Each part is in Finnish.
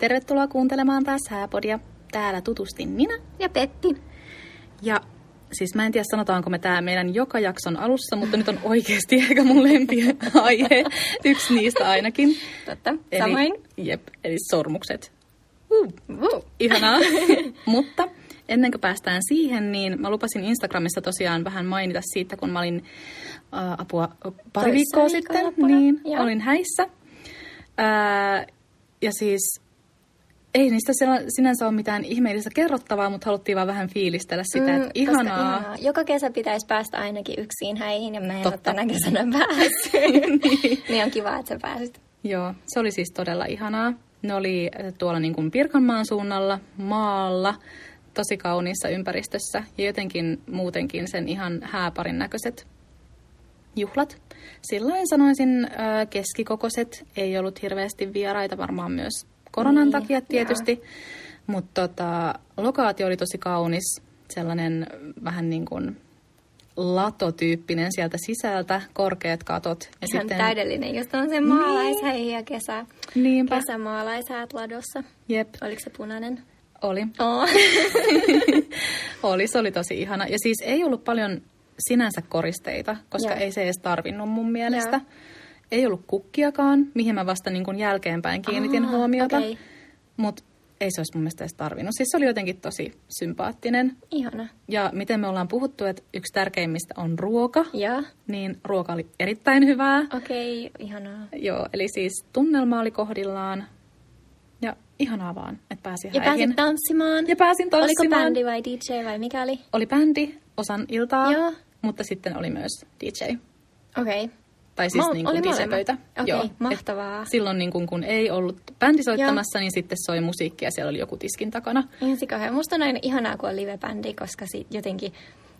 Tervetuloa kuuntelemaan taas Hääpodia. Täällä tutustin minä. Ja Petti. Ja siis mä en tiedä sanotaanko me tää meidän joka jakson alussa, mutta nyt on oikeasti ehkä mun lempiaihe. Yksi niistä ainakin. Totta, samoin. Eli, jep, eli sormukset. Uh, uh. Ihanaa. mutta ennen kuin päästään siihen, niin mä lupasin Instagramissa tosiaan vähän mainita siitä, kun mä olin uh, apua pari viikkoa sitten. Niin, Joo. olin häissä. Uh, ja siis ei niistä sinänsä ole mitään ihmeellistä kerrottavaa, mutta haluttiin vaan vähän fiilistellä sitä, mm, että ihanaa. ihanaa. Joka kesä pitäisi päästä ainakin yksin häihin ja mä en Totta. ole tänä kesänä päässyt. niin. niin on kiva, että sä pääsit. Joo, se oli siis todella ihanaa. Ne oli tuolla niin kuin Pirkanmaan suunnalla, maalla, tosi kauniissa ympäristössä ja jotenkin muutenkin sen ihan hääparin näköiset juhlat. Silloin sanoisin keskikokoiset, ei ollut hirveästi vieraita, varmaan myös koronan niin, takia tietysti. Mutta tota, lokaatio oli tosi kaunis, sellainen vähän niin kuin latotyyppinen sieltä sisältä, korkeat katot. Ja Ihan sitten... täydellinen, jos on se maalaishäi ja kesä, Niinpä. kesämaalaishäät ladossa. Jep. Oliko se punainen? Oli. Oh. oli, se oli tosi ihana. Ja siis ei ollut paljon sinänsä koristeita, koska Joo. ei se edes tarvinnut mun mielestä. Joo. Ei ollut kukkiakaan, mihin mä vasta niin kuin jälkeenpäin kiinnitin Aa, huomiota. Okay. Mutta ei se olisi mun mielestä edes tarvinnut. Siis se oli jotenkin tosi sympaattinen. Ihana. Ja miten me ollaan puhuttu, että yksi tärkeimmistä on ruoka. Ja. Niin ruoka oli erittäin hyvää. Okei, okay, ihanaa. Joo, eli siis tunnelma oli kohdillaan. Ja ihanaa vaan, että pääsi Ja häihin. pääsit tanssimaan. Ja pääsin tanssimaan. Oliko bändi vai DJ vai mikä oli? Oli bändi osan iltaa, Joo. mutta sitten oli myös DJ. Okei. Okay. Tai siis Mo- niin kuin. Okei, okay, mahtavaa. Et silloin niin kuin, kun ei ollut bändi soittamassa, Joo. niin sitten soi musiikki ja siellä oli joku tiskin takana. Sikahan. Musta on aina ihanaa, kun on live-bändi, koska sit jotenkin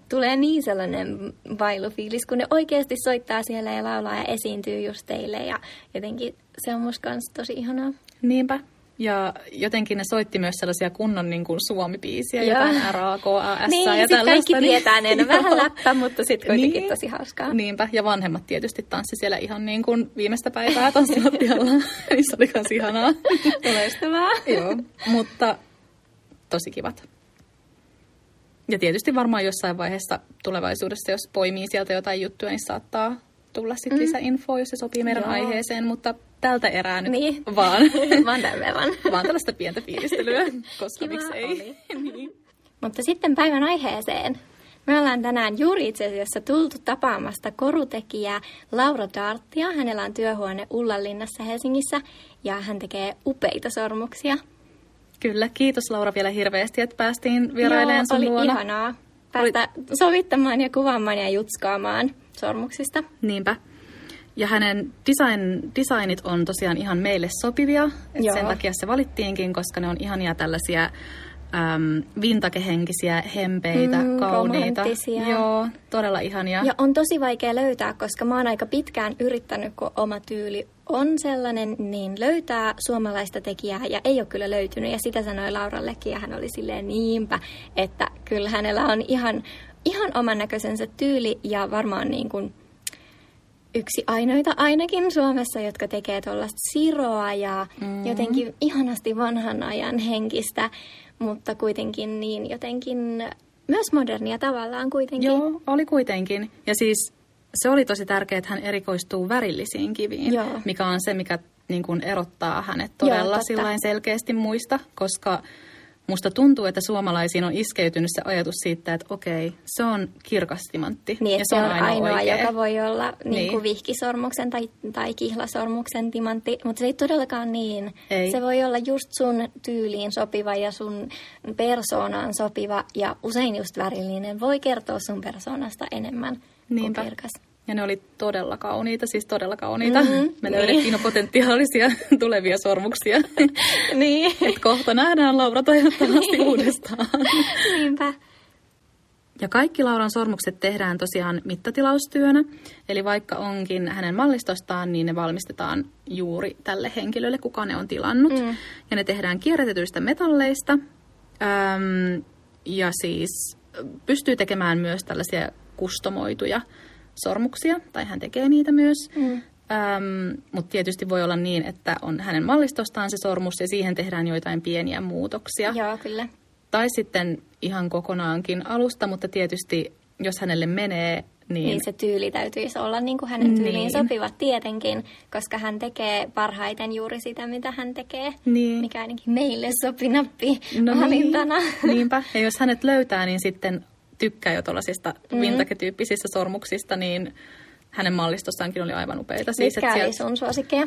tulee niin sellainen vailufiilis, kun ne oikeasti soittaa siellä ja laulaa ja esiintyy just teille. Ja jotenkin se on musta tosi ihanaa. Niinpä. Ja jotenkin ne soitti myös sellaisia kunnon niin kuin suomi-biisiä, jotain RAKAS niin, ja tällaista. kaikki niin, tietää, ne on vähän läppä, mutta sitten kuitenkin niin, tosi hauskaa. Niinpä, ja vanhemmat tietysti tanssi siellä ihan niin kuin viimeistä päivää tanssilattialla. niin se oli myös ihanaa. Loistavaa. Joo, mutta tosi kivat. Ja tietysti varmaan jossain vaiheessa tulevaisuudessa, jos poimii sieltä jotain juttuja, niin saattaa tulla sitten mm. lisäinfoa, jos se sopii meidän Joo. aiheeseen, mutta tältä erää nyt niin. vaan. vaan tämän verran. vaan tällaista pientä fiilistelyä, koska Kiva miksi ei. niin. Mutta sitten päivän aiheeseen. Me ollaan tänään juuri itse asiassa tultu tapaamasta korutekijää Laura Darttia. Hänellä on työhuone Ullanlinnassa Helsingissä ja hän tekee upeita sormuksia. Kyllä, kiitos Laura vielä hirveästi, että päästiin vierailemaan sun oli luona. ihanaa päästä oli... sovittamaan ja kuvaamaan ja jutskaamaan sormuksista. Niinpä. Ja hänen design, designit on tosiaan ihan meille sopivia. Et sen takia se valittiinkin, koska ne on ihania tällaisia äm, vintakehenkisiä, hempeitä, mm, kauniita. Joo, todella ihania. Ja on tosi vaikea löytää, koska mä oon aika pitkään yrittänyt, kun oma tyyli on sellainen, niin löytää suomalaista tekijää ja ei ole kyllä löytynyt. Ja sitä sanoi Laurallekin ja hän oli silleen niinpä, että kyllä hänellä on ihan, ihan oman näköisensä tyyli ja varmaan niin kuin yksi ainoita ainakin Suomessa, jotka tekee tuollaista siroa ja mm. jotenkin ihanasti vanhan ajan henkistä, mutta kuitenkin niin jotenkin myös modernia tavallaan kuitenkin. Joo, oli kuitenkin. Ja siis se oli tosi tärkeää, että hän erikoistuu värillisiin kiviin, Joo. mikä on se, mikä niin kuin erottaa hänet todella Joo, selkeästi muista, koska musta tuntuu, että suomalaisiin on iskeytynyt se ajatus siitä, että okei, se on kirkas timantti. Niin, ja se on, on ainoa, ainoa oikea. joka voi olla niin. Niin kuin vihkisormuksen tai, tai kihlasormuksen timantti, mutta se ei todellakaan niin. Ei. Se voi olla just sun tyyliin sopiva ja sun persoonaan sopiva ja usein just värillinen voi kertoa sun persoonasta enemmän Niinpä. kuin kirkas. Ja ne oli todella kauniita, siis todella kauniita. Mm-hmm, Me löydettiin niin. potentiaalisia tulevia sormuksia. niin. Et kohta nähdään Laura toivottavasti niin. uudestaan. Niinpä. Ja kaikki Lauran sormukset tehdään tosiaan mittatilaustyönä. Eli vaikka onkin hänen mallistostaan, niin ne valmistetaan juuri tälle henkilölle, kuka ne on tilannut. Mm. Ja ne tehdään kierrätetyistä metalleista. Öm, ja siis pystyy tekemään myös tällaisia kustomoituja sormuksia, tai hän tekee niitä myös. Mm. Ähm, Mutta tietysti voi olla niin, että on hänen mallistostaan se sormus ja siihen tehdään joitain pieniä muutoksia. Joo, kyllä. Tai sitten ihan kokonaankin alusta, mutta tietysti jos hänelle menee, niin... Niin se tyyli täytyisi olla niin kuin hänen tyyliin Niin. sopiva tietenkin, koska hän tekee parhaiten juuri sitä, mitä hän tekee. Niin. Mikä ainakin meille sopi nappi No valintana. Niin, niinpä. Ja jos hänet löytää, niin sitten tykkää jo tuollaisista mm. vintage-tyyppisistä sormuksista, niin hänen mallistossaankin oli aivan upeita. Siis, Mitkä että oli sieltä- sun suosikkeja?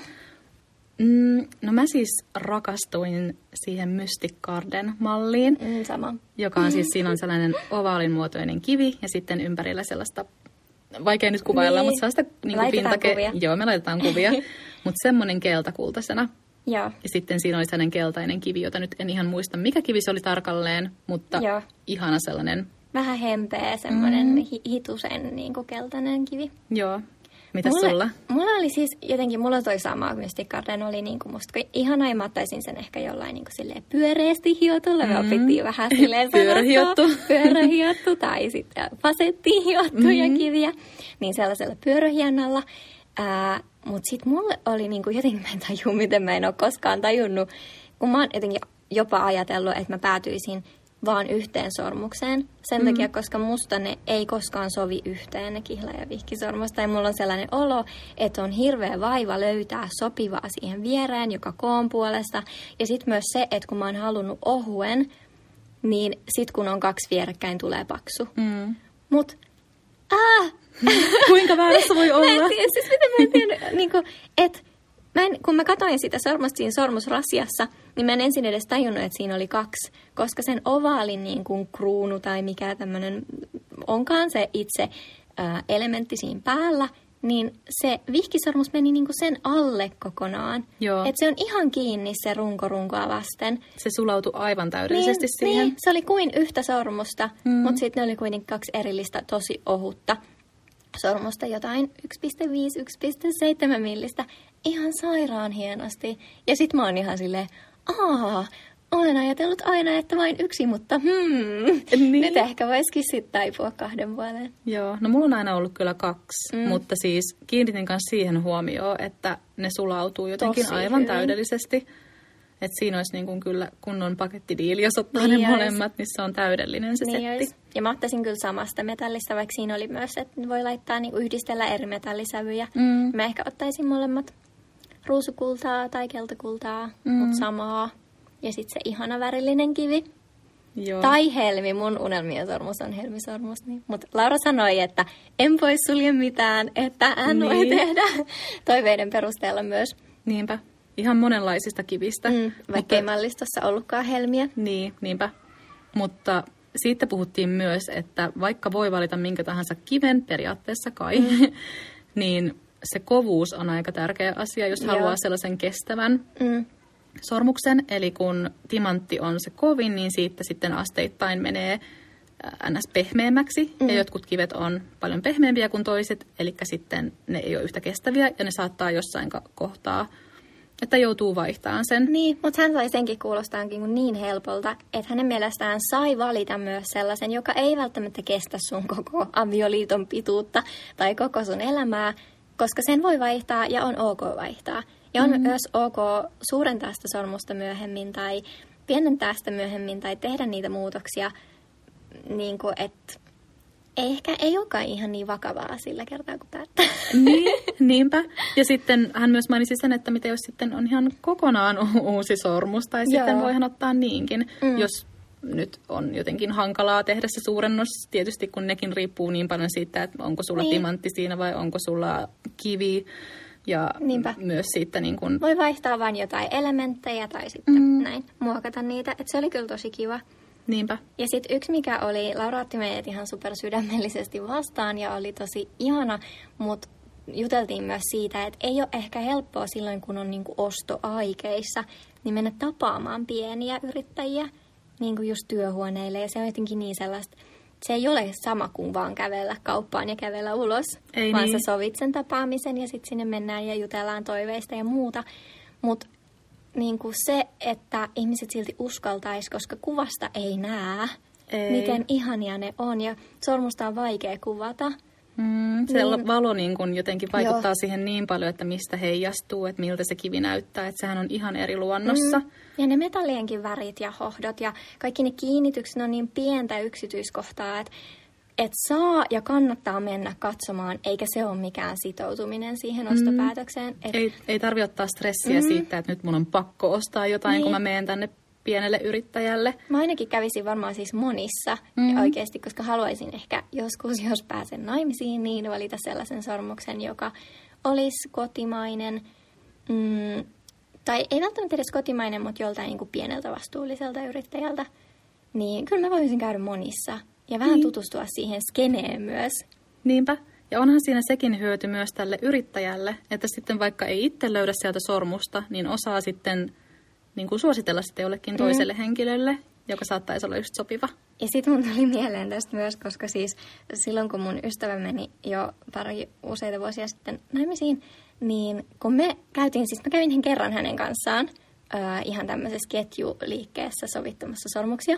Mm, no mä siis rakastuin siihen Mystic Garden-malliin, Mm, sama. joka on siis, siinä on sellainen ovaalin muotoinen kivi ja sitten ympärillä sellaista, vaikea nyt kuvailla, Niin. mutta sellaista niin kuin Laitetaan kuvia. Joo, me laitetaan kuvia, mutta semmoinen keltakultaisena. Joo. Ja sitten siinä oli sellainen keltainen kivi, jota nyt en ihan muista, mikä kivi se oli tarkalleen, mutta Joo. ihana sellainen. Vähän hempeä, semmoinen mm. hitusen niin kuin keltainen kivi. Joo. Mitäs mulla, sulla? Mulla oli siis jotenkin, mulla toi sama Mystic Garden oli niinku musta kuin ihana ja mä ottaisin sen ehkä jollain niinku silleen pyöreästi hiotulla. Me opittiin vähän silleen Pyörähiottu. Pyörähiottu tai sitten fasettiin hiottuja mm-hmm. kiviä. Niin sellaisella pyörähionnalla. Ää, Mutta sitten mulle oli niinku jotenkin, mä en tajua, miten mä en ole koskaan tajunnut, kun mä oon jotenkin jopa ajatellut, että mä päätyisin vaan yhteen sormukseen. Sen mm. takia, koska musta ne ei koskaan sovi yhteen, ne kihla- ja vihkisormus. Tai mulla on sellainen olo, että on hirveä vaiva löytää sopivaa siihen viereen, joka koon puolesta. Ja sitten myös se, että kun mä oon halunnut ohuen, niin sit kun on kaksi vierekkäin, tulee paksu. Mm. Mut, ah, Kuinka väärässä voi Mä en olla? tiedä, siis mitä mä en tiedä, niin kuin, että mä en, kun mä katsoin sitä sormusta siinä sormusrasiassa, niin mä en ensin edes tajunnut, että siinä oli kaksi, koska sen ovaalin niin kuin kruunu tai mikä tämmöinen onkaan se itse ää, elementti siinä päällä, niin se vihkisormus meni niin kuin sen alle kokonaan. Joo. Et se on ihan kiinni se runko runkoa vasten. Se sulautui aivan täydellisesti niin, siihen. Niin, se oli kuin yhtä sormusta, mm. mutta sitten ne oli kuitenkin kaksi erillistä tosi ohutta sormusta, jotain 1,5-1,7 millistä. Ihan sairaan hienosti. Ja sitten mä oon ihan silleen, aa, olen ajatellut aina, että vain yksi, mutta hmm, Niin. nyt ehkä voisikin sitten taipua kahden puoleen. Joo, no mulla on aina ollut kyllä kaksi, mm. Mutta siis kiinnitin myös siihen huomioon, että ne sulautuu jotenkin Tosi aivan hyvin. täydellisesti. Että siinä olisi niin kuin kyllä kunnon pakettidiili, jos ottaa Niin ne olisi. molemmat, niin se on täydellinen se Niin setti. olisi. Ja mä ottaisin kyllä samasta metallista, vaikka siinä oli myös, että voi laittaa niinku yhdistellä eri metallisävyjä. Mm. Mä ehkä ottaisin molemmat ruusukultaa tai keltakultaa, Mm. mutta samaa. Ja sitten se ihana värillinen kivi. Joo. Tai helmi, mun unelmien sormus on helmisormus. Niin. Mutta Laura sanoi, että en pois sulje mitään, että hän niin. voi tehdä toiveiden perusteella myös. Niinpä. Ihan monenlaisista kivistä. Mm, vaikka ei mallistossa ollutkaan helmiä. Niin, niinpä. Mutta siitä puhuttiin myös, että vaikka voi valita minkä tahansa kiven, periaatteessa kai, mm. niin se kovuus on aika tärkeä asia, jos Joo. haluaa sellaisen kestävän Mm. sormuksen. Eli kun timantti on se kovin, niin siitä sitten asteittain menee ns. pehmeämmäksi. Mm. Ja jotkut kivet on paljon pehmeämpiä kuin toiset, eli sitten ne ei ole yhtä kestäviä ja ne saattaa jossain kohtaa, että joutuu vaihtamaan sen. Niin, mutta hän sai senkin kuulostaa niin, niin helpolta, että hänen mielestään sai valita myös sellaisen, joka ei välttämättä kestä sun koko avioliiton pituutta tai koko sun elämää, koska sen voi vaihtaa ja on ok vaihtaa. Ja on mm-hmm. myös ok suurentaa sitä sormusta myöhemmin tai pienentää sitä myöhemmin tai tehdä niitä muutoksia, niin kuin, että ehkä ei olekaan ihan niin vakavaa sillä kertaa, kun päättää. Niin, niinpä. Ja sitten hän myös mainitsi sen, että mitä jos sitten on ihan kokonaan uusi sormus, tai Joo. sitten voihan ottaa niinkin, mm. jos nyt on jotenkin hankalaa tehdä se suurennus, tietysti kun nekin riippuu niin paljon siitä, että onko sulla Niin. timantti siinä vai onko sulla kivi, ja Niinpä. myös siitä niin kuin, Voi vaihtaa vain jotain elementtejä tai sitten Mm. näin, muokata niitä. Et se oli kyllä tosi kiva. niinpä, Ja sitten yksi, mikä oli, Laura otti meidät ihan super sydämellisesti vastaan ja oli tosi ihana, mutta juteltiin myös siitä, että ei ole ehkä helppoa silloin, kun on niinku ostoaikeissa, niin mennä tapaamaan pieniä yrittäjiä niinku just työhuoneille. Ja se on jotenkin niin sellaista, se ei ole sama kuin vaan kävellä kauppaan ja kävellä ulos, Ei vaan niin. sä sovit sen tapaamisen ja sitten sinne mennään ja jutellaan toiveista ja muuta. Mutta niin kuin se, että ihmiset silti uskaltaisi, koska kuvasta ei näe, Ei. miten ihania ne on. Ja sormusta on vaikea kuvata. Mm, se niin. valo niin kun jotenkin vaikuttaa Joo. siihen niin paljon, että mistä heijastuu, että miltä se kivi näyttää. Että sehän on ihan eri luonnossa. Mm. Ja ne metallienkin värit ja hohdot ja kaikki ne kiinnitykset on niin pientä yksityiskohtaa, että et saa ja kannattaa mennä katsomaan, eikä se ole mikään sitoutuminen siihen mm. ostopäätökseen. Et... Ei, ei tarvitse ottaa stressiä mm. siitä, että nyt mun on pakko ostaa jotain, niin. kun mä menen tänne pienelle yrittäjälle. Mä ainakin kävisin varmaan siis monissa mm. oikeasti, koska haluaisin ehkä joskus, jos pääsen naimisiin, niin valita sellaisen sormuksen, joka olisi kotimainen. Mm, tai ei välttämättä edes kotimainen, mutta joltain niin kuin pieneltä vastuulliselta yrittäjältä. Niin kyllä mä voisin käydä monissa ja vähän niin. tutustua siihen skeneen myös. Niinpä. Ja onhan siinä sekin hyöty myös tälle yrittäjälle, että sitten vaikka ei itse löydä sieltä sormusta, niin osaa sitten niin kuin suositella sitä jollekin mm. toiselle henkilölle, joka saattaisi olla just sopiva. Ja sitten mun tuli mieleen tästä myös, koska siis silloin kun mun ystävä meni jo pari useita vuosia sitten naimisiin, niin kun me käytiin, siis mä kävin kerran hänen kanssaan äh, ihan tämmöisessä ketjuliikkeessä sovittamassa sormuksia.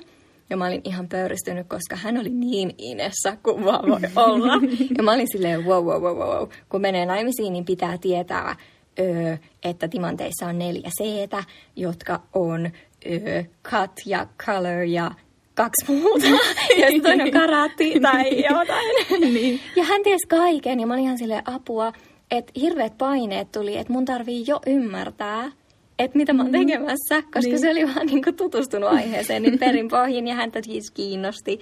Ja mä olin ihan pöyristynyt, koska hän oli niin inessa kuin vaan voi olla. Ja mä olin silleen, wow, wow, wow, wow. Kun menee naimisiin, niin pitää tietää, ö, että timanteissa on neljä c jotka on ö, cut ja color ja kaksi muuta, ja sitten on karaatti tai jotain. niin. Ja hän tiesi kaiken, ja mä olin ihan silleen apua, että hirveät paineet tuli, että mun tarvii jo ymmärtää, että mitä mä oon mm. tekemässä, koska niin. se oli vaan niin kuin tutustunut aiheeseen niin perin pohjin, ja häntä siis kiinnosti,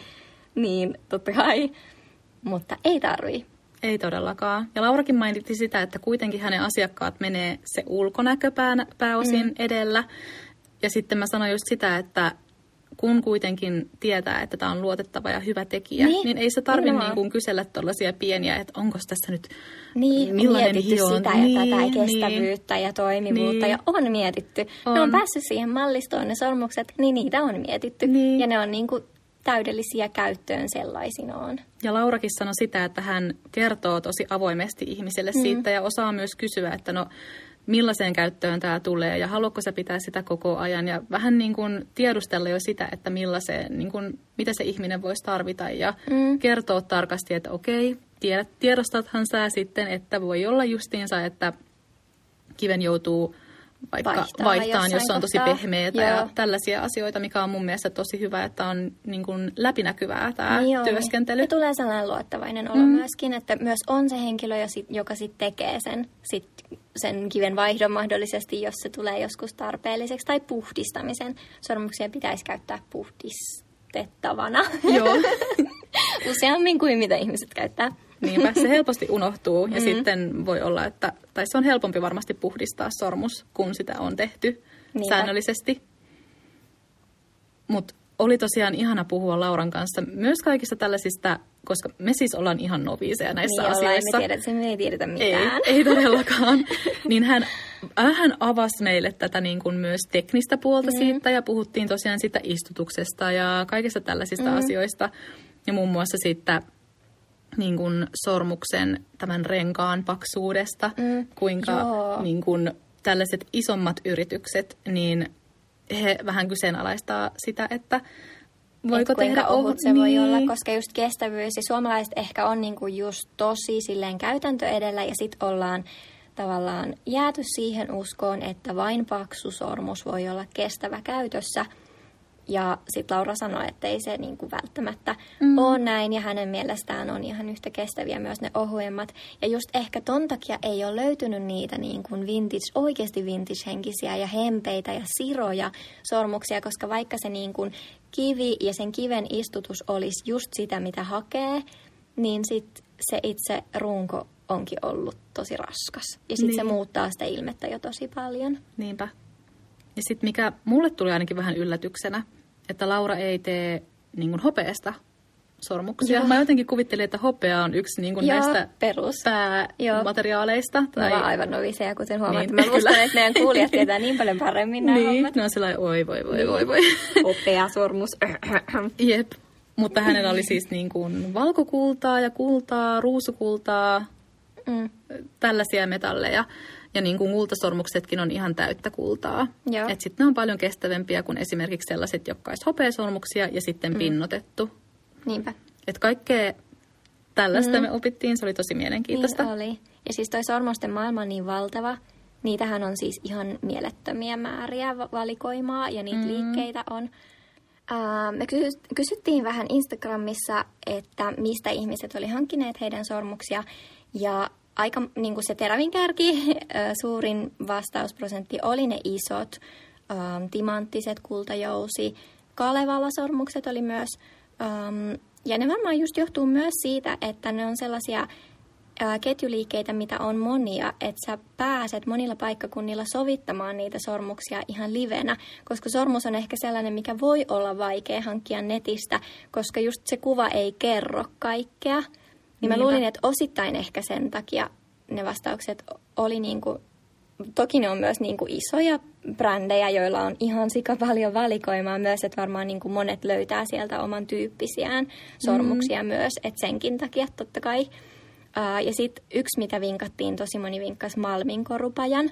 niin totta kai, mutta ei tarvii. Ei todellakaan. Ja Laurakin mainitsi sitä, että kuitenkin hänen asiakkaat menee se ulkonäköpään pääosin mm. edellä. Ja sitten mä sanoin just sitä, että kun kuitenkin tietää, että tämä on luotettava ja hyvä tekijä, niin, niin ei se tarvitse niin kuin kysellä tuollaisia pieniä, että onko tässä nyt niin, millainen hio sitä niin, ja tätä niin, kestävyyttä niin, ja toimivuutta. Niin, ja on mietitty. On. Ne on päässyt siihen mallistoon ne sormukset, niin niitä on mietitty. Niin. Ja ne on niin kuin täydellisiä käyttöön sellaisinaan. Ja Laurakin sanoi sitä, että hän kertoo tosi avoimesti ihmiselle mm. siitä ja osaa myös kysyä, että no millaiseen käyttöön tämä tulee ja haluatko sä pitää sitä koko ajan ja vähän niin kuin tiedustella jo sitä, että millaiseen, niin kuin, mitä se ihminen voisi tarvita ja mm. kertoo tarkasti, että okei, tiedät, tiedostathan sä sitten, että voi olla justiinsa, että kiven joutuu vaikka vaihtaa, vaihtaan, jos on tosi pehmeitä ja tällaisia asioita, mikä on mun mielestä tosi hyvä, että on niin kuin läpinäkyvää tämä niin työskentely. Ja tulee sellainen luottavainen olo mm. myöskin, että myös on se henkilö, joka sitten tekee sen, sit sen kiven vaihdon mahdollisesti, jos se tulee joskus tarpeelliseksi, tai puhdistamisen. Sormuksia pitäisi käyttää puhdistettavana. Joo. Useammin kuin mitä ihmiset käyttää. Niinpä, se helposti unohtuu ja mm. sitten voi olla, että, tai se on helpompi varmasti puhdistaa sormus, kun sitä on tehty Niinpä. säännöllisesti. Mutta oli tosiaan ihana puhua Lauran kanssa myös kaikista tällaisista, koska me siis ollaan ihan noviiseja näissä niin asioissa. Ollaan, me, me ei tiedetä mitään. Ei, ei todellakaan. niin hän, hän avasi meille tätä niin kuin myös teknistä puolta mm. siitä ja puhuttiin tosiaan siitä istutuksesta ja kaikista tällaisista mm. asioista. Ja muun muassa siitä niin kuin sormuksen tämän renkaan paksuudesta, mm, kuinka niin kuin tällaiset isommat yritykset, niin he vähän kyseenalaistaa sitä, että voiko Et tehdä ohut se niin. voi olla, koska just kestävyys ja suomalaiset ehkä on niinku just tosi silleen käytäntö edellä ja sitten ollaan tavallaan jääty siihen uskoon, että vain paksu sormus voi olla kestävä käytössä – ja sitten Laura sanoi, että ei se niin kuin välttämättä mm. ole näin, ja hänen mielestään on ihan yhtä kestäviä myös ne ohuemmat. Ja just ehkä ton takia ei ole löytynyt niitä niin kuin vintage, oikeasti vintage-henkisiä ja hempeitä ja siroja sormuksia, koska vaikka se niin kuin kivi ja sen kiven istutus olisi just sitä, mitä hakee, niin sitten se itse runko onkin ollut tosi raskas. Ja sitten niin. se muuttaa sitä ilmettä jo tosi paljon. Niinpä. Ja sitten mikä mulle tuli ainakin vähän yllätyksenä, että Laura ei tee niin kuin hopeesta sormuksia. Joo. Mä jotenkin kuvittelin, että hopea on yksi niin kuin Joo, näistä perus. päämateriaaleista. Tai... Mä aivan noviseja, kuten huomaat. Niin, mä muistan, että meidän kuulijat tietää niin paljon paremmin nämä niin, hommat. No sellainen, oi voi voi voi voi. Hopea, sormus. Jep. Mutta hänellä oli siis niin kuin valkokultaa ja kultaa, ruusukultaa, mm. tällaisia metalleja. Ja niin kuin kultasormuksetkin on ihan täyttä kultaa. Että sitten ne on paljon kestävämpiä kuin esimerkiksi sellaiset, jotka olisi hopeasormuksia ja sitten mm. pinnotettu. Niinpä. Että kaikkea tällaista mm. me opittiin, se oli tosi mielenkiintoista. Niin oli. Ja siis toi sormusten maailma on niin valtava, niitähän on siis ihan mielettömiä määriä valikoimaa ja niitä mm. liikkeitä on. Me kysyttiin vähän Instagramissa, että mistä ihmiset oli hankkineet heidän sormuksia ja aika niin kuin se terävin kärki, suurin vastausprosentti oli ne isot, um, timanttiset, kultajousi, Kalevala-sormukset oli myös. Um, ja ne varmaan just johtuu myös siitä, että ne on sellaisia ää, ketjuliikkeitä, mitä on monia, että sä pääset monilla paikkakunnilla sovittamaan niitä sormuksia ihan livenä, koska sormus on ehkä sellainen, mikä voi olla vaikea hankkia netistä, koska just se kuva ei kerro kaikkea. Niin Niinpä. mä luulin, että osittain ehkä sen takia ne vastaukset oli niin kuin toki ne on myös niin kuin isoja brändejä, joilla on ihan sika paljon valikoimaa myös, että varmaan niin kuin monet löytää sieltä oman tyyppisiään sormuksia mm. myös, että senkin takia totta kai. Uh, ja sitten yksi, mitä vinkattiin, tosi moni vinkkasi Malmin korupajan,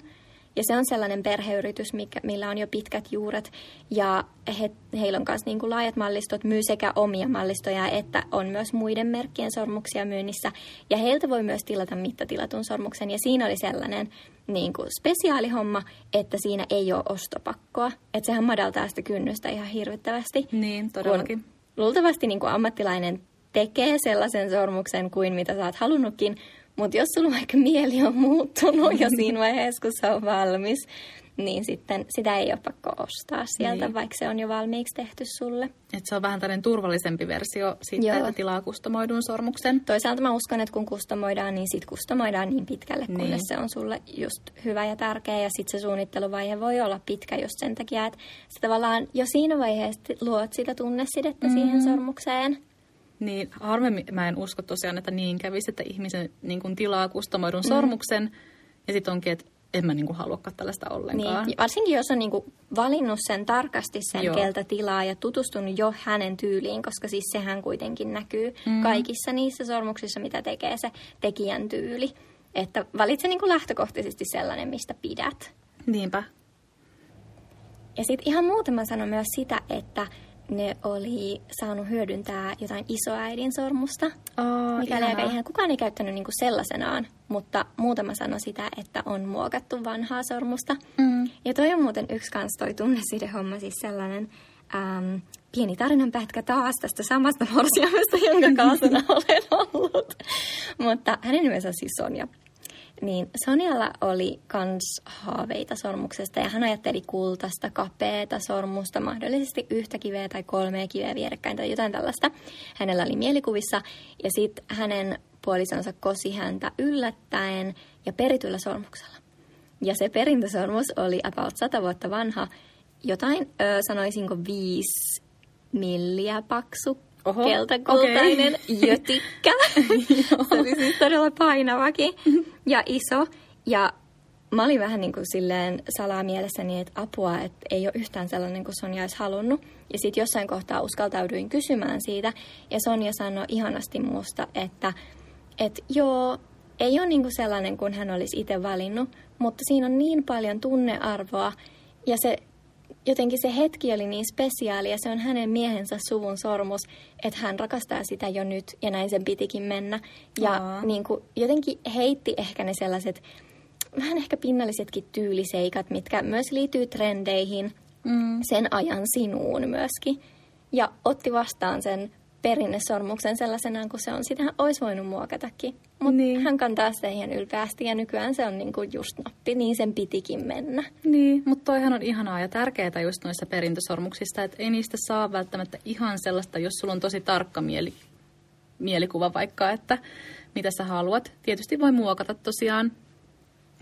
ja se on sellainen perheyritys, mikä, millä on jo pitkät juuret ja he, heillä on myös niin kuin laajat mallistot, myy sekä omia mallistoja että on myös muiden merkkien sormuksia myynnissä. Ja heiltä voi myös tilata mittatilatun sormuksen ja siinä oli sellainen niin kuin spesiaalihomma, että siinä ei ole ostopakkoa. Että sehän madaltaa sitä kynnystä ihan hirvittävästi. Niin, todellakin. luultavasti niin kuin ammattilainen tekee sellaisen sormuksen kuin mitä sä oot halunnutkin, mutta jos sulla vaikka mieli on muuttunut jo siinä vaiheessa, kun se on valmis, niin sitten sitä ei ole pakko ostaa sieltä, niin. vaikka se on jo valmiiksi tehty sulle. Et se on vähän tällainen turvallisempi versio sitten, Joo. että tilaa kustomoidun sormuksen. Toisaalta mä uskon, että kun kustomoidaan, niin sitten kustomoidaan niin pitkälle, niin. kunnes se on sulle just hyvä ja tärkeä. Ja sitten se suunnitteluvaihe voi olla pitkä just sen takia, että sä tavallaan jo siinä vaiheessa luot sitä tunnesidettä mm-hmm. siihen sormukseen. Niin, harvemmin mä en usko tosiaan, että niin kävisi, että ihmisen niin kuin tilaa kustomoidun mm. sormuksen ja sitten onkin, että en mä niin kuin haluakaan tällaista ollenkaan. Niin, varsinkin jos on niin kuin valinnut sen tarkasti sen, Joo. keltä tilaa ja tutustunut jo hänen tyyliin, koska siis sehän kuitenkin näkyy mm. kaikissa niissä sormuksissa, mitä tekee se tekijän tyyli. Että valitse niin kuin lähtökohtaisesti sellainen, mistä pidät. Niinpä. Ja sitten ihan muutama sano myös sitä, että ne oli saanut hyödyntää jotain isoäidin sormusta, oh, mikä oli aika ihan, kukaan ei käyttänyt niinku sellaisenaan, mutta muutama sanoi sitä, että on muokattu vanhaa sormusta. Mm. Ja toi on muuten yksi kans toi tunnesidehomma, siis sellainen äm, pieni tarinanpätkä taas tästä samasta morsiamesta, jonka kanssa olen ollut. mutta hänen nimensä on siis Sonja niin Sonialla oli kans haaveita sormuksesta ja hän ajatteli kultasta, kapeeta sormusta, mahdollisesti yhtä kiveä tai kolmea kiveä vierekkäin tai jotain tällaista. Hänellä oli mielikuvissa ja sitten hänen puolisonsa kosi häntä yllättäen ja perityllä sormuksella. Ja se perintösormus oli about sata vuotta vanha, jotain ö, sanoisinko viisi milliä paksu, Oho, keltakultainen okay. jötikkä. se oli siis todella painavakin ja iso. Ja mä olin vähän niin kuin silleen salaa mielessäni, että apua, että ei ole yhtään sellainen kuin Sonja olisi halunnut. Ja sitten jossain kohtaa uskaltauduin kysymään siitä. Ja Sonja sanoi ihanasti musta, että, että joo, ei ole niin kuin sellainen kuin hän olisi itse valinnut, mutta siinä on niin paljon tunnearvoa ja se jotenkin se hetki oli niin spesiaali ja se on hänen miehensä suvun sormus, että hän rakastaa sitä jo nyt ja näin sen pitikin mennä. Ja niin kuin, jotenkin heitti ehkä ne sellaiset vähän ehkä pinnallisetkin tyyliseikat, mitkä myös liittyy trendeihin, mm. sen ajan sinuun myöskin. Ja otti vastaan sen perinnesormuksen sellaisenaan kuin se on. Sitähän olisi voinut muokatakin. Mutta niin. hän kantaa sitä ihan ylpeästi ja nykyään se on niinku just nappi, niin sen pitikin mennä. Niin, mutta toihan on ihanaa ja tärkeää just noissa perintösormuksista, että ei niistä saa välttämättä ihan sellaista, jos sulla on tosi tarkka mieli, mielikuva vaikka, että mitä sä haluat. Tietysti voi muokata tosiaan,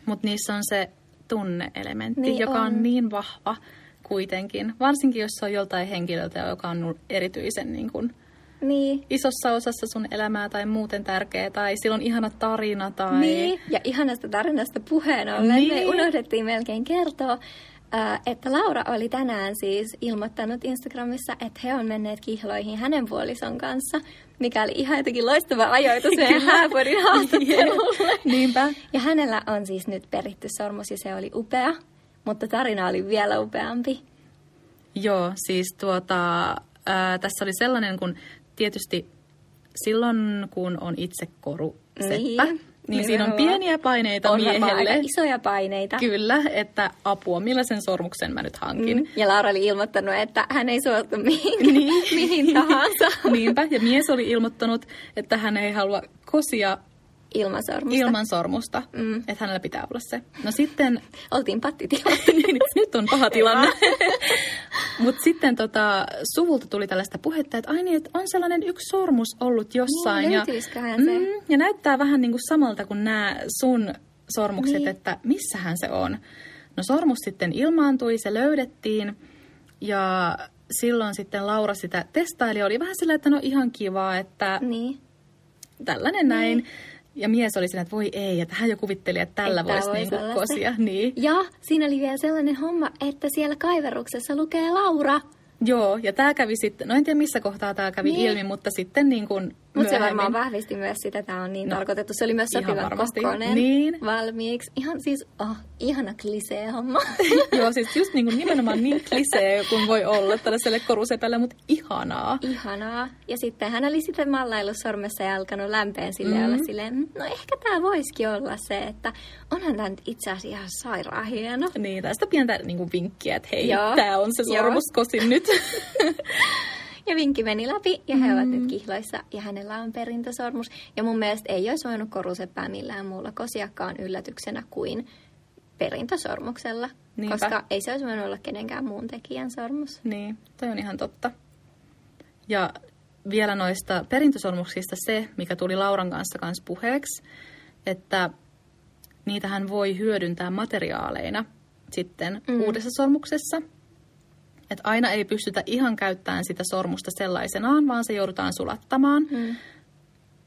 mutta niissä on se tunneelementti, niin joka on. on niin vahva kuitenkin. Varsinkin, jos se on joltain henkilöltä, joka on erityisen niin kuin, niin. isossa osassa sun elämää tai muuten tärkeä, tai sillä on ihana tarina. Tai... Niin, ja ihanasta tarinasta puheen ollen niin. me unohdettiin melkein kertoa, että Laura oli tänään siis ilmoittanut Instagramissa, että he on menneet kihloihin hänen puolison kanssa, mikä oli ihan jotenkin loistava ajoitus meidän hääporin haastattelulle. Niinpä. Ja hänellä on siis nyt peritty sormus ja se oli upea, mutta tarina oli vielä upeampi. Joo, siis tuota, ää, tässä oli sellainen, kun tietysti silloin kun on itse koru seppä, Niin, niin siinä on pieniä paineita On miehelle. aika isoja paineita. Kyllä, että apua, millaisen sormuksen mä nyt hankin. Mm. Ja Laura oli ilmoittanut, että hän ei suostu mihin, Niin. mihin tahansa Niinpä, ja mies oli ilmoittanut, että hän ei halua kosia ilman sormusta. ilman sormusta, Mm. että hänellä pitää olla se. No sitten, Oltiin pattitilassa. niin, nyt on paha tilanne. Mutta sitten tota, suvulta tuli tällaista puhetta, että ai niin, että on sellainen yksi sormus ollut jossain. Niin, ja, se? Mm, ja näyttää vähän niin kuin samalta kuin nämä sun sormukset, Niin. että missähän se on. No sormus sitten ilmaantui, se löydettiin ja silloin sitten Laura sitä testaili. Oli vähän sillä, että no ihan kiva, että niin. tällainen näin. Ja mies oli siinä, että voi ei, että hän jo kuvitteli, että tällä Että voisi voi niinku sellaista. kosia. Niin. Ja siinä oli vielä sellainen homma, että siellä kaiveruksessa lukee Laura. Joo, ja tämä kävi sitten, no en tiedä missä kohtaa tämä kävi Niin. ilmi, mutta sitten niin kuin Mutta se varmaan vahvisti myös sitä, tämä on niin No, tarkoitettu. Se oli myös sopivan kokoinen Niin. valmiiksi. Ihan siis, oh, ihana klisee homma. Joo, siis just niin kuin nimenomaan niin klisee kuin voi olla tällaiselle korusepälle, mutta ihanaa. Ihanaa. Ja sitten hän oli sitten mallaillut sormessa ja alkanut lämpeen sille mm. Mm. olla silleen, "Mm, no ehkä tämä voisikin olla se, että onhan tämä nyt itse asiassa ihan sairaan hieno. Niin, tästä pientä niin kuin vinkkiä, että hei, tämä on se Joo. sormus, kosin nyt. Ja vinkki meni läpi ja he ovat Mm. nyt kihloissa ja hänellä on perintösormus. Ja mun mielestä ei olisi voinut koruseppää millään muulla kosiakkaan yllätyksenä kuin perintösormuksella. Niinpä. Koska ei se olisi voinut olla kenenkään muun tekijän sormus. niin, toi on ihan totta. Ja vielä noista perintösormuksista se, mikä tuli Lauran kanssa kanssa puheeksi, että niitähän voi hyödyntää materiaaleina sitten Mm. mm. uudessa sormuksessa. Että aina ei pystytä ihan käyttämään sitä sormusta sellaisenaan, vaan se joudutaan sulattamaan. Mm.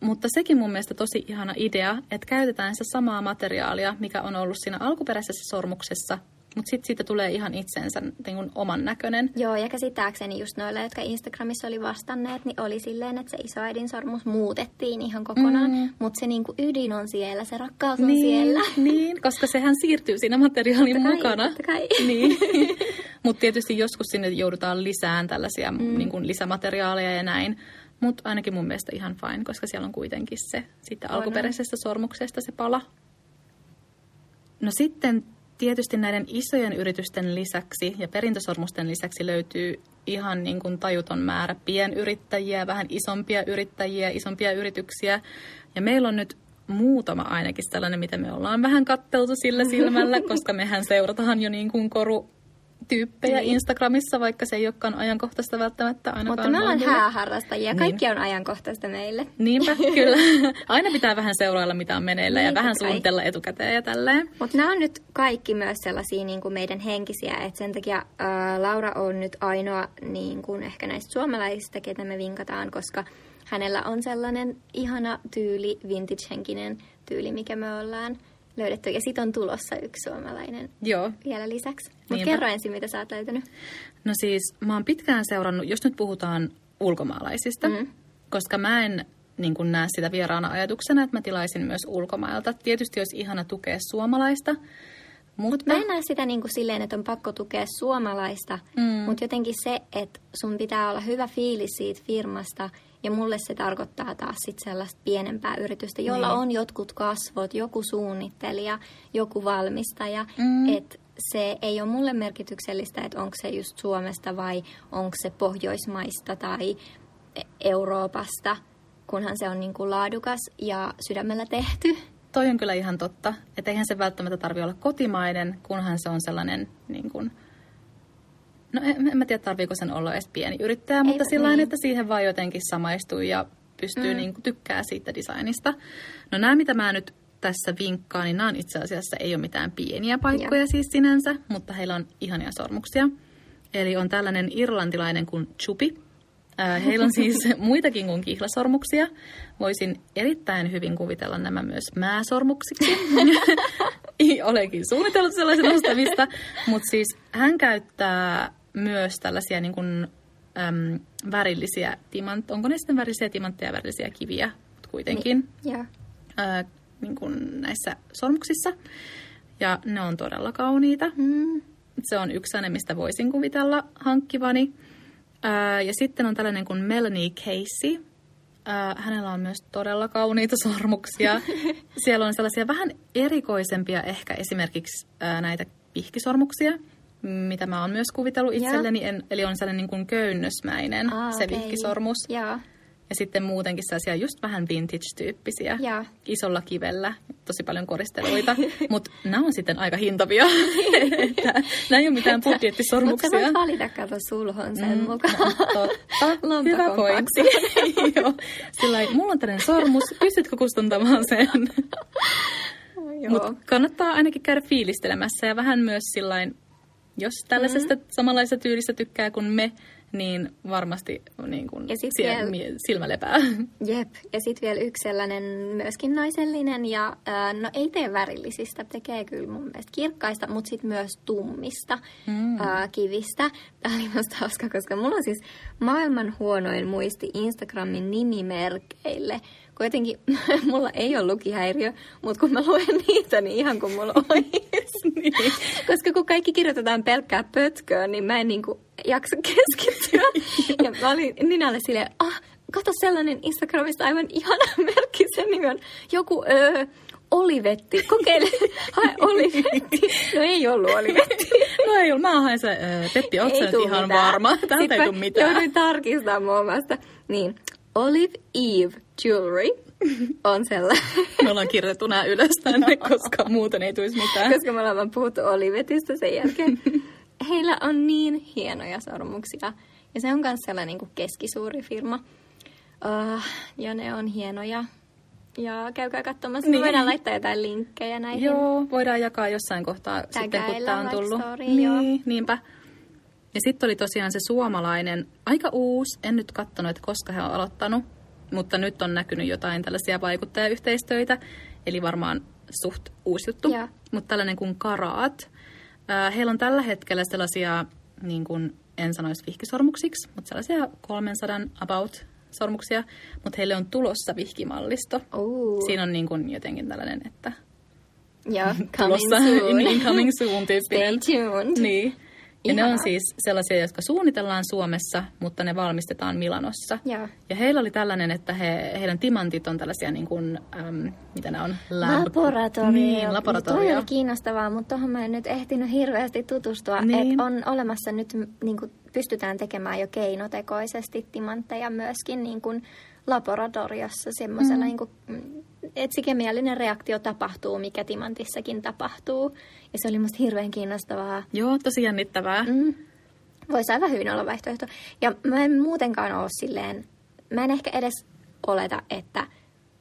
Mutta sekin mun mielestä tosi ihana idea, että käytetään se samaa materiaalia, mikä on ollut siinä alkuperäisessä sormuksessa, mutta sitten siitä tulee ihan itsensä niin kuin oman näköinen. Joo, ja käsittääkseni just noilla, jotka Instagramissa oli vastanneet, niin oli silleen, että se isoäidin sormus muutettiin ihan kokonaan, mm. Mutta se niinku ydin on siellä, se rakkaus on siellä. niin, koska sehän siirtyy siinä materiaalin Totta kai, mukana. totta kai. Niin. Mutta tietysti joskus sinne joudutaan lisään tällaisia mm. niin kuin lisämateriaaleja ja näin. Mutta ainakin mun mielestä ihan fine, koska siellä on kuitenkin se siitä On, on. alkuperäisestä sormuksesta se pala. No sitten tietysti näiden isojen yritysten lisäksi ja perintösormusten lisäksi löytyy ihan niin kuin tajuton määrä pienyrittäjiä, vähän isompia yrittäjiä, isompia yrityksiä. Ja meillä on nyt muutama ainakin sellainen, mitä me ollaan vähän katteltu sillä silmällä, koska mehän seurataan jo niin kuin korutyyppejä Niin. Instagramissa, vaikka se ei olekaan ajankohtaista välttämättä ainakaan. Mutta me ollaan hääharrastajia, kaikki on ajankohtaista meille. Niinpä, kyllä. Aina pitää vähän seurailla, mitä on meneillä ja Niin, vähän totta kai. suunnitella etukäteen ja tälleen. Mutta nämä on nyt kaikki myös sellaisia niin kuin meidän henkisiä, että sen takia ää, Laura on nyt ainoa niin kuin ehkä näistä suomalaisista, ketä me vinkataan, koska hänellä on sellainen ihana tyyli, vintage-henkinen tyyli, mikä me ollaan löydetty. Ja sitten on tulossa yksi suomalainen Joo. vielä lisäksi. Mutta kerro ensin, mitä sä oot löytänyt. No siis mä oon pitkään seurannut, jos nyt puhutaan ulkomaalaisista, Mm. koska mä en niin kun näe sitä vieraana ajatuksena, että mä tilaisin myös ulkomailta. Tietysti olisi ihana tukea suomalaista, mutta Mä en näe sitä niin kuin silleen, että on pakko tukea suomalaista. Mm. mutta jotenkin se, että sun pitää olla hyvä fiilis siitä firmasta, ja mulle se tarkoittaa taas sit sellaista pienempää yritystä, jolla Niin. on jotkut kasvot, joku suunnittelija, joku valmistaja, Mm. että se ei ole mulle merkityksellistä, että onko se just Suomesta vai onko se Pohjoismaista tai Euroopasta, kunhan se on niin kuin laadukas ja sydämellä tehty. toi on kyllä ihan totta. Että eihän se välttämättä tarvitse olla kotimainen, kunhan se on sellainen, niin kun, no en, en mä tiedä tarviiko sen olla edes pieni yrittäjä, Ei, mutta sillä niin. että siihen vaan jotenkin samaistuu ja pystyy Mm. niin kuin, tykkää siitä designista. No nämä, mitä mä nyt tässä vinkkaan, niin nämä on itse asiassa ei ole mitään pieniä paikkoja Joo. siis sinänsä, mutta heillä on ihania sormuksia. Eli on tällainen irlantilainen kuin Chupi. Äh, Heillä on siis muitakin kuin kihlasormuksia. Voisin erittäin hyvin kuvitella nämä myös määsormuksiksi. Olenkin suunnitellut sellaisen ostamista. Mutta siis hän käyttää myös tällaisia niin kuin, äm, värillisiä timantteja. Onko ne sitten värillisiä timantteja ja värillisiä kiviä? Mut kuitenkin Joo. ää, niin kuin näissä sormuksissa. Ja ne on todella kauniita. Mm. Se on yksi aine, mistä voisin kuvitella hankkivani. Ää, ja sitten on tällainen kuin Melanie Casey. Äh, hänellä on myös todella kauniita sormuksia. Siellä on sellaisia vähän erikoisempia ehkä esimerkiksi äh, näitä pihkisormuksia, mitä mä oon myös kuvitellut itselleni. En, eli on sellainen niin kuin köynnösmäinen Aa, se okei. vihkisormus. Joo. Ja sitten muutenkin sellaisia just vähän vintage-tyyppisiä. Joo. Isolla kivellä, tosi paljon koristeluita. Mutta nämä on sitten aika hintavia. Että nämä ei ole mitään Mutta budjettisormuksia. sä voit valita, kato sulhon sen Mm, mukaan. Totta. Lompakon Hyvä pointti. Joo. Sillä lailla, mulla on tällainen sormus, pystytkö kustantamaan sen? Mutta kannattaa ainakin käydä fiilistelemässä ja vähän myös sillain, jos tällaisesta mm. samanlaisesta tyylistä tykkää kuin me, niin varmasti niin kun Ja sit siellä vielä- silmä lepää. Jep, ja sitten vielä yksi sellainen myöskin naisellinen, ja ää, no ei tee värillisistä, tekee kyllä mun mielestä kirkkaista, mutta sitten myös tummista Mm. ää, kivistä. Tämä oli musta hauska, koska mulla on siis maailman huonoin muisti Instagramin nimimerkeille. Kun jotenkin mulla ei ole lukihäiriö, mutta kun mä luen niitä, niin ihan kuin mulla olisi. niin. Koska kun kaikki kirjoitetaan pelkkää pötköä, niin mä en niinku jaksa keskittyä. ja mä olin Ninalle silleen, ah, kato sellainen Instagramista aivan ihana merkki. Sen nimi on joku öö, Olivetti. Kokeile, hae Olivetti. No ei ollut Olivetti. No ei ole, mä haen se, äh, Peppi, oot sä nyt tuu ihan mitään. varma? Täältä Sitten ei tule mitään. Jouduin tarkistamaan mun omasta. Niin, Olive Eve Jewelry on sellainen. Me ollaan kirjoitettu nämä ylös tänne, koska muuten ei tulisi mitään. koska me ollaan vaan puhuttu Olivetista sen jälkeen. Heillä on niin hienoja sormuksia. Ja se on myös sellainen niin kuin keskisuuri firma. Uh, ja ne on hienoja. Ja käykää katsomassa. Niin. Me voidaan laittaa jotain linkkejä näihin. Joo, voidaan jakaa jossain kohtaa sitten, kun Tägäillä tämä on tullut. storyin, joo. niin, niinpä. Ja sitten oli tosiaan se suomalainen, aika uusi, en nyt katsonut, että koska he on aloittanut, mutta nyt on näkynyt jotain tällaisia vaikuttajayhteistyöitä, eli varmaan suht uusi juttu. Joo. Mutta tällainen kuin Karaat. Äh, heillä on tällä hetkellä sellaisia, niin kuin en sanoisi vihkisormuksiksi, mutta sellaisia 300 about sormuksia, mutta heille on tulossa vihkimallisto. Ooh. Siinä on niin kuin jotenkin tällainen, että Joo, coming tulossa, soon. niin coming soon tyyppinen. Stay tuned. Niin. Ja ne on siis sellaisia, jotka suunnitellaan Suomessa, mutta ne valmistetaan Milanossa. Joo. Ja heillä oli tällainen, että he, heidän timantit on tällaisia niin kuin, äm, mitä ne on? Lab- Laboratorio. Niin, Toi laboratorio. oli kiinnostavaa, mutta tuohon mä en nyt ehtinyt hirveästi tutustua. Niin. Et on olemassa nyt, niin kuin pystytään tekemään jo keinotekoisesti timantteja myöskin niin kuin laboratoriossa semmoisella, mm. niin kuin, että se kemiallinen reaktio tapahtuu, mikä timantissakin tapahtuu. Ja se oli musta hirveän kiinnostavaa. Joo, tosi jännittävää. Mm. Voisi aivan hyvin olla vaihtoehto. Ja mä en muutenkaan ole silleen, mä en ehkä edes oleta, että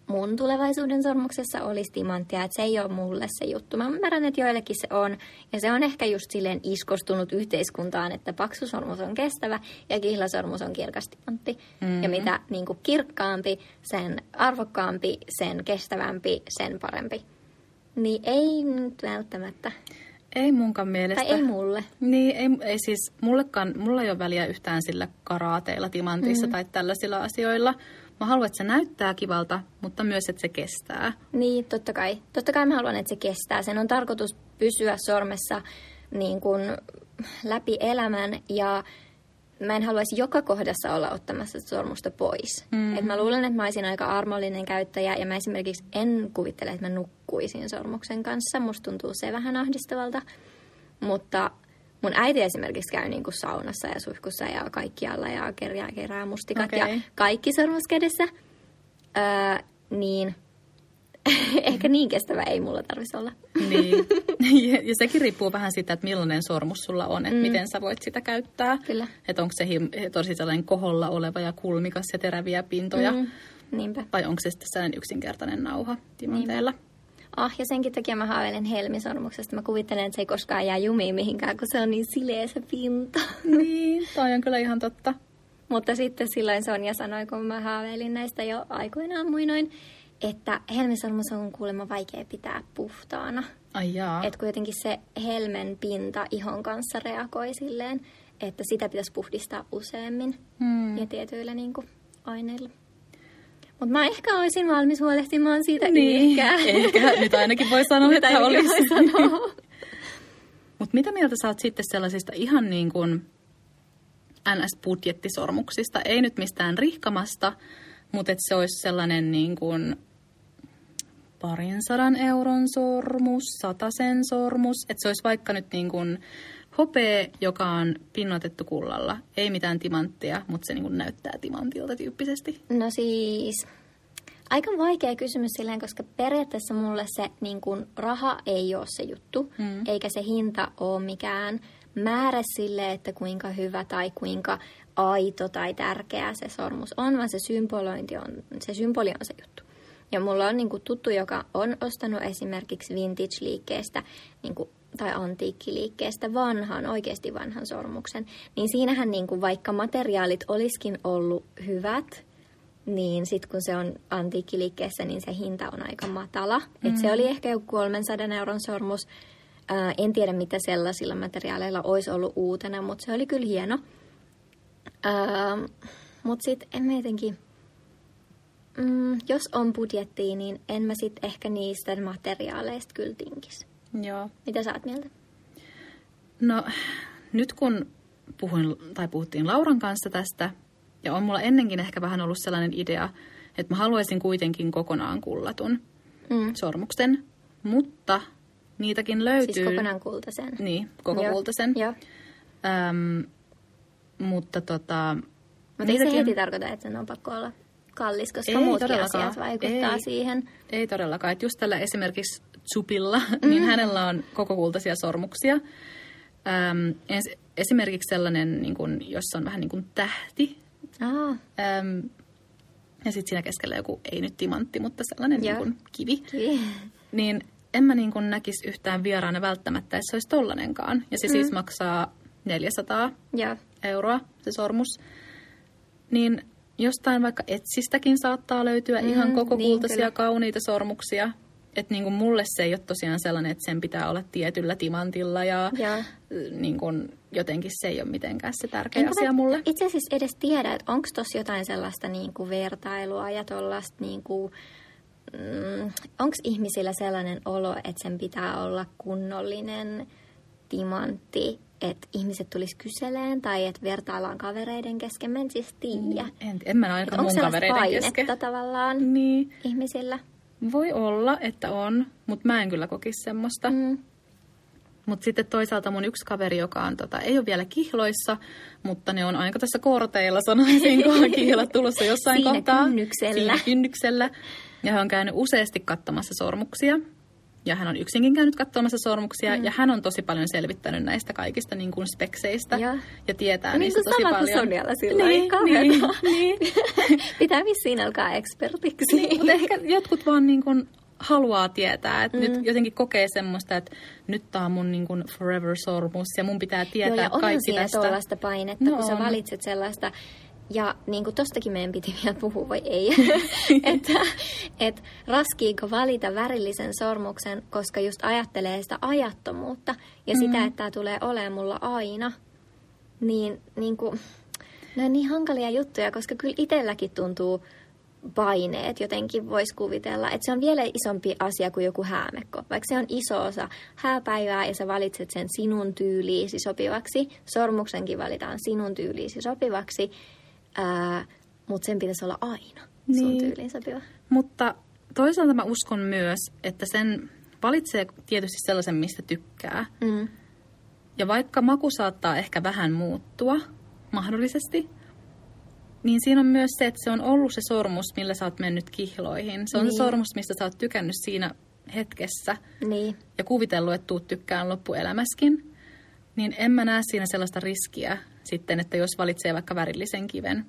mun tulevaisuuden sormuksessa olisi timanttia, että se ei ole mulle se juttu. Mä ymmärrän, että joillekin se on, ja se on ehkä just silleen iskostunut yhteiskuntaan, että paksu sormus on kestävä ja kihlasormus on kirkas timantti. Mm-hmm. Ja mitä niin kuin kirkkaampi, sen arvokkaampi, sen kestävämpi, sen parempi. Niin ei nyt välttämättä. Ei munkaan mielestä. Tai ei mulle. Niin, ei, ei siis, mullekaan, mulla ei ole väliä yhtään sillä karaateilla, timantissa mm-hmm. tai tällaisilla asioilla. Mä haluan, että se näyttää kivalta, mutta myös, että se kestää. Niin, totta kai. Totta kai mä haluan, että se kestää. Sen on tarkoitus pysyä sormessa niin kuin läpi elämän ja mä en haluaisi joka kohdassa olla ottamassa sormusta pois. Mm. Et mä luulen, että mä olisin aika armollinen käyttäjä ja mä esimerkiksi en kuvittele, että mä nukkuisin sormuksen kanssa. Musta tuntuu se vähän ahdistavalta. Mutta mun äiti esimerkiksi käy niin kuin saunassa ja suihkussa ja kaikkialla ja kerää, kerää mustikat Okei. ja kaikki sormuskädessä. Öö, niin ehkä niin kestävä ei mulla tarvitsisi olla. Niin. Ja, ja sekin riippuu vähän siitä, että millainen sormus sulla on, että mm. miten sä voit sitä käyttää. Kyllä. Että onko se him- tosi sellainen koholla oleva ja kulmikas ja teräviä pintoja. Mm. Niinpä. Vai onko se sitten sellainen yksinkertainen nauha timanteilla? Ah, ja senkin takia mä haaveilen helmisormuksesta. Mä kuvittelen, että se ei koskaan jää jumiin mihinkään, kun se on niin sileä se pinta. Niin, toi on kyllä ihan totta. Mutta sitten silloin Sonja sanoi, kun mä haaveilin näistä jo aikoinaan muinoin, että helmisormus on kuulemma vaikea pitää puhtaana. Ai jaa. Että kun jotenkin se helmen pinta ihon kanssa reagoi silleen, että sitä pitäisi puhdistaa useammin Hmm. ja tietyillä niin kuin, aineilla. Mutta mä ehkä olisin valmis huolehtimaan siitä Niin, ehkä. ehkä. Nyt ainakin voi sanoa, Nyt että olisi. voi sanoa. Mutta mitä mieltä sä oot sitten sellaisista ihan niin kuin NS-budjettisormuksista? Ei nyt mistään rihkamasta, mutta se olisi sellainen niin kuin parin sadan euron sormus, sen sormus, että se olisi vaikka nyt niin kuin hopea, joka on pinnotettu kullalla. Ei mitään timanttia, mutta se niin kuin näyttää timantilta tyyppisesti. No siis, aika vaikea kysymys silleen, koska periaatteessa mulle se niin kuin, raha ei ole se juttu, mm. eikä se hinta ole mikään määrä sille, että kuinka hyvä tai kuinka aito tai tärkeä se sormus on, vaan se symbolointi on, se symboli on se juttu. Ja mulla on niin kuin, tuttu, joka on ostanut esimerkiksi vintage-liikkeestä niin kuin, tai antiikkiliikkeestä vanhan, oikeasti vanhan sormuksen, niin siinähän niin kuin, vaikka materiaalit olisikin ollut hyvät, niin sitten kun se on antiikkiliikkeessä, niin se hinta on aika matala. Mm. Et se mm. oli ehkä joku 300 euron sormus. Ää, en tiedä, mitä sellaisilla materiaaleilla olisi ollut uutena, mutta se oli kyllä hieno. mutta sitten en mä jotenkin... Mm, jos on budjettia, niin en mä sitten ehkä niistä materiaaleista kyllä tinkisi. Joo. Mitä sä oot mieltä? No, nyt kun puhuin, tai puhuttiin Lauran kanssa tästä, ja on mulla ennenkin ehkä vähän ollut sellainen idea, että mä haluaisin kuitenkin kokonaan kullatun mm. sormuksen, mutta niitäkin löytyy. Siis kokonaan kultaisen. Niin, koko Joo. kultaisen. Joo. Öm, mutta tota... Mutta niitäkin... ei se heti tarkoita, että sen on pakko olla kallis, koska ei muutkin asiat vaikuttaa ei, siihen. Ei todellakaan. Että just tällä esimerkiksi Tsupilla, mm. niin hänellä on koko kultaisia sormuksia. Öm, esimerkiksi sellainen, niin kun, jossa on vähän niin kuin tähti, Ah. Öm, ja sitten siinä keskellä joku, ei nyt timantti, mutta sellainen niin kuin kivi. kivi. Niin en mä niin kuin näkisi yhtään vieraana välttämättä, että se olisi tollanenkaan. Ja se siis mm. siis maksaa 400 ja. euroa, se sormus. Niin jostain vaikka Etsistäkin saattaa löytyä mm, ihan koko niin, kultaisia kyllä. kauniita sormuksia että niin kuin mulle se ei ole tosiaan sellainen, että sen pitää olla tietyllä timantilla ja, ja. Niin kuin jotenkin se ei ole mitenkään se tärkeä Enkä asia mulle. Itse asiassa edes tiedä, että onko tuossa jotain sellaista niin kuin vertailua ja tuollaista niin kuin, mm, onko ihmisillä sellainen olo, että sen pitää olla kunnollinen timantti, että ihmiset tulisi kyseleen tai että vertaillaan kavereiden kesken. Mä en siis tiedä. En, en mä ainakaan mun kavereiden kesken. tavallaan niin. ihmisillä? Voi olla, että on, mutta mä en kyllä kokisi semmoista. Mm. Mutta sitten toisaalta mun yksi kaveri, joka on, tota, ei ole vielä kihloissa, mutta ne on aika tässä korteilla, sanoisin, kun on kihlat tulossa jossain Siinä kohtaa. Kynnyksellä. Siinä kynnyksellä. Ja hän on käynyt useasti katsomassa sormuksia. Ja hän on yksinkin käynyt katsomassa sormuksia. Mm. Ja hän on tosi paljon selvittänyt näistä kaikista niin kuin spekseistä. Ja, ja tietää ja niin niistä tosi paljon. Sonjalla sillä niin, niin, niin. Pitää vissiin alkaa ekspertiksi. Niin, mutta ehkä jotkut vaan niin kuin haluaa tietää. Että mm. nyt jotenkin kokee semmoista, että nyt tämä on mun niin kuin forever sormus ja mun pitää tietää Joo, ja kaikki tästä. tuollaista painetta, no kun sä valitset sellaista ja niin kuin tostakin meidän piti vielä puhua, vai ei, että et, raskiiko valita värillisen sormuksen, koska just ajattelee sitä ajattomuutta ja mm. sitä, että tämä tulee olemaan mulla aina. Niin, niin kuin, ne on niin hankalia juttuja, koska kyllä itselläkin tuntuu paineet jotenkin voisi kuvitella, että se on vielä isompi asia kuin joku häämekko. Vaikka se on iso osa hääpäivää ja sä valitset sen sinun tyyliisi sopivaksi, sormuksenkin valitaan sinun tyyliisi sopivaksi, mutta sen pitäisi olla aina niin. sun tyyliin sopiva. Mutta toisaalta mä uskon myös, että sen valitsee tietysti sellaisen, mistä tykkää. Mm. Ja vaikka maku saattaa ehkä vähän muuttua, mahdollisesti, niin siinä on myös se, että se on ollut se sormus, millä sä oot mennyt kihloihin. Se on niin. se sormus, mistä sä oot tykännyt siinä hetkessä. Niin. Ja kuvitellut, että tuut tykkään loppuelämäskin. Niin en mä näe siinä sellaista riskiä sitten, että jos valitsee vaikka värillisen kiven.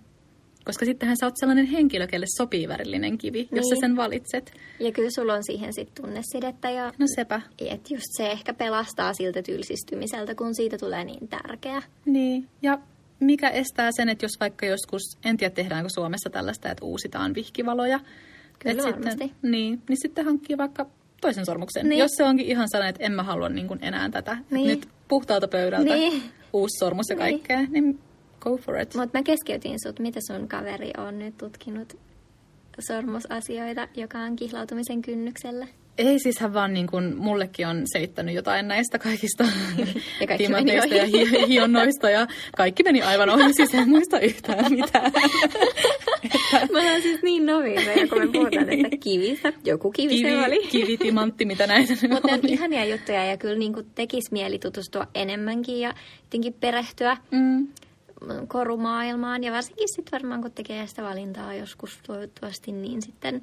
Koska sittenhän sä oot sellainen henkilö, kelle sopii värillinen kivi, niin. jos sä niin. sen valitset. Ja kyllä sulla on siihen sitten tunnesidettä. Ja, no sepä. Että just se ehkä pelastaa siltä tylsistymiseltä, kun siitä tulee niin tärkeä. Niin, ja mikä estää sen, että jos vaikka joskus, en tiedä tehdäänkö Suomessa tällaista, että uusitaan vihkivaloja. Kyllä varmasti. Sitten, niin, niin sitten hankkii vaikka toisen sormuksen. Niin. Jos se onkin ihan sellainen, että en mä halua niin enää tätä. Niin. Nyt puhtaalta pöydältä niin. Uusi sormus ja niin. kaikkea, niin, niin go for it. Mutta mä keskeytin sut. Mitä sun kaveri on nyt tutkinut sormusasioita, joka on kihlautumisen kynnyksellä? Ei siis hän vaan niin kuin, mullekin on seittänyt jotain näistä kaikista Ja kaikki timanteista ja hi- hionnoista ja kaikki meni aivan ohi, siis en muista yhtään mitään. Me ollaan siis niin noviiseja, kun me puhutaan tästä kivistä. Joku kivi, Kivi, se oli. kivi, timantti, mitä näitä Mutta on ihania juttuja ja kyllä niin tekisi mieli tutustua enemmänkin ja jotenkin perehtyä Mm. korumaailmaan. Ja varsinkin sitten varmaan, kun tekee sitä valintaa joskus toivottavasti, niin sitten...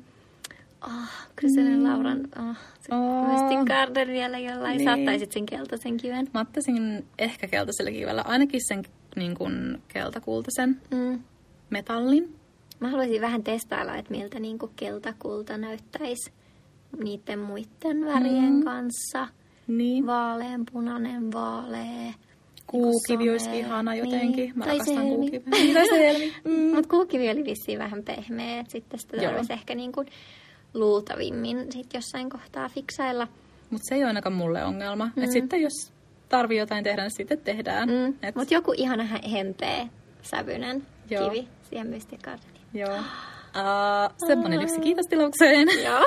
Oh, kyllä sellainen Lauran oh, se Oh. Garden vielä jollain Niin. saattaisit sen keltaisen kiven. Mä ottaisin ehkä keltaisella kivellä ainakin sen niin kuin keltakultaisen Mm. metallin. Mä haluaisin vähän testailla, että miltä niin keltakulta näyttäisi niiden muiden värien Mm. kanssa. Niin. Vaaleanpunainen, vaalea. Kuukivi olisi ihana jotenkin. Niin. Mä Tai rakastan kuukiveä. Niin, tai. Mm. Mutta kuukivi oli vissiin vähän pehmeä, sitten sitä tarvitsisi ehkä niin kuin luultavimmin sit jossain kohtaa fiksailla. Mutta se ei ole ainakaan mulle ongelma. Mm. Et sitten jos tarvii jotain tehdä, niin sitten tehdään. Mm. Et, Mutta joku ihana hempeä sävyinen Joo. kivi siihen Mystic Gardeniin. Joo. Uh, semmoinen lyksi kiitos tilaukseen. Joo.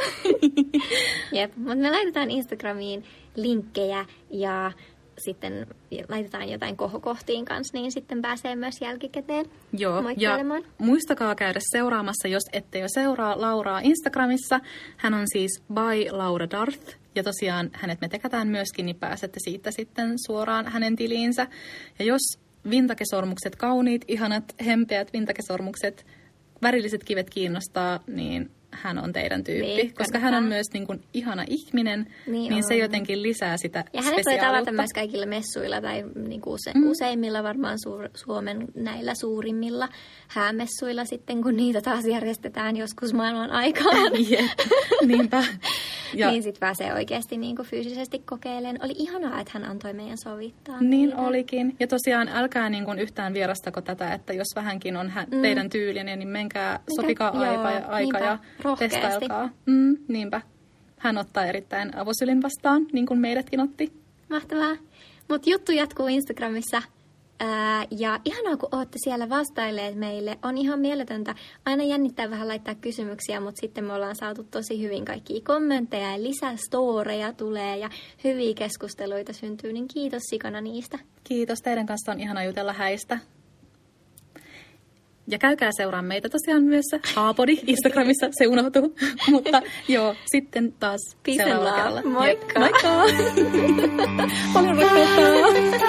Jep, mutta me laitetaan Instagramiin linkkejä ja sitten laitetaan jotain kohokohtiin kanssa, niin sitten pääsee myös jälkikäteen Joo, ja muistakaa käydä seuraamassa, jos ette jo seuraa Lauraa Instagramissa. Hän on siis by Laura Darth. Ja tosiaan hänet me tekätään myöskin, niin pääsette siitä sitten suoraan hänen tiliinsä. Ja jos vintakesormukset, kauniit, ihanat, hempeät vintakesormukset, värilliset kivet kiinnostaa, niin hän on teidän tyyppi. Niin, koska hän on myös niin kuin ihana ihminen, Niin niin, se jotenkin lisää sitä Ja hänet voi tavata myös kaikilla messuilla tai niin kuin use, mm. useimmilla varmaan suur, Suomen näillä suurimmilla häämessuilla sitten, kun niitä taas järjestetään joskus maailman aikaan. Niinpä. Ja. Niin sitten pääsee oikeasti niin kuin fyysisesti kokeilemaan. Oli ihanaa, että hän antoi meidän sovittaa. Niin niitä. olikin. Ja tosiaan älkää niin kuin yhtään vierastako tätä, että jos vähänkin on hä- Mm. teidän tyylinen, niin menkää, sopikaa joo, aika ja, aika niinpä. ja Rohkeasti. testailkaa. Mm, niinpä. Hän ottaa erittäin avosylin vastaan, niin kuin meidätkin otti. Mahtavaa. Mutta juttu jatkuu Instagramissa. Ää, ja ihanaa, kun olette siellä vastailleet meille. On ihan mieletöntä. Aina jännittää vähän laittaa kysymyksiä, mutta sitten me ollaan saatu tosi hyvin kaikkia kommentteja ja lisää storeja tulee ja hyviä keskusteluita syntyy, niin kiitos sikana niistä. Kiitos, teidän kanssa on ihana jutella häistä. Ja käykää seuraa meitä tosiaan myös Haapodi Instagramissa, se unohtuu. Mutta joo, sitten taas Peace seuraavalla kerralla. Moikka! Moikka! Paljon rakkautta!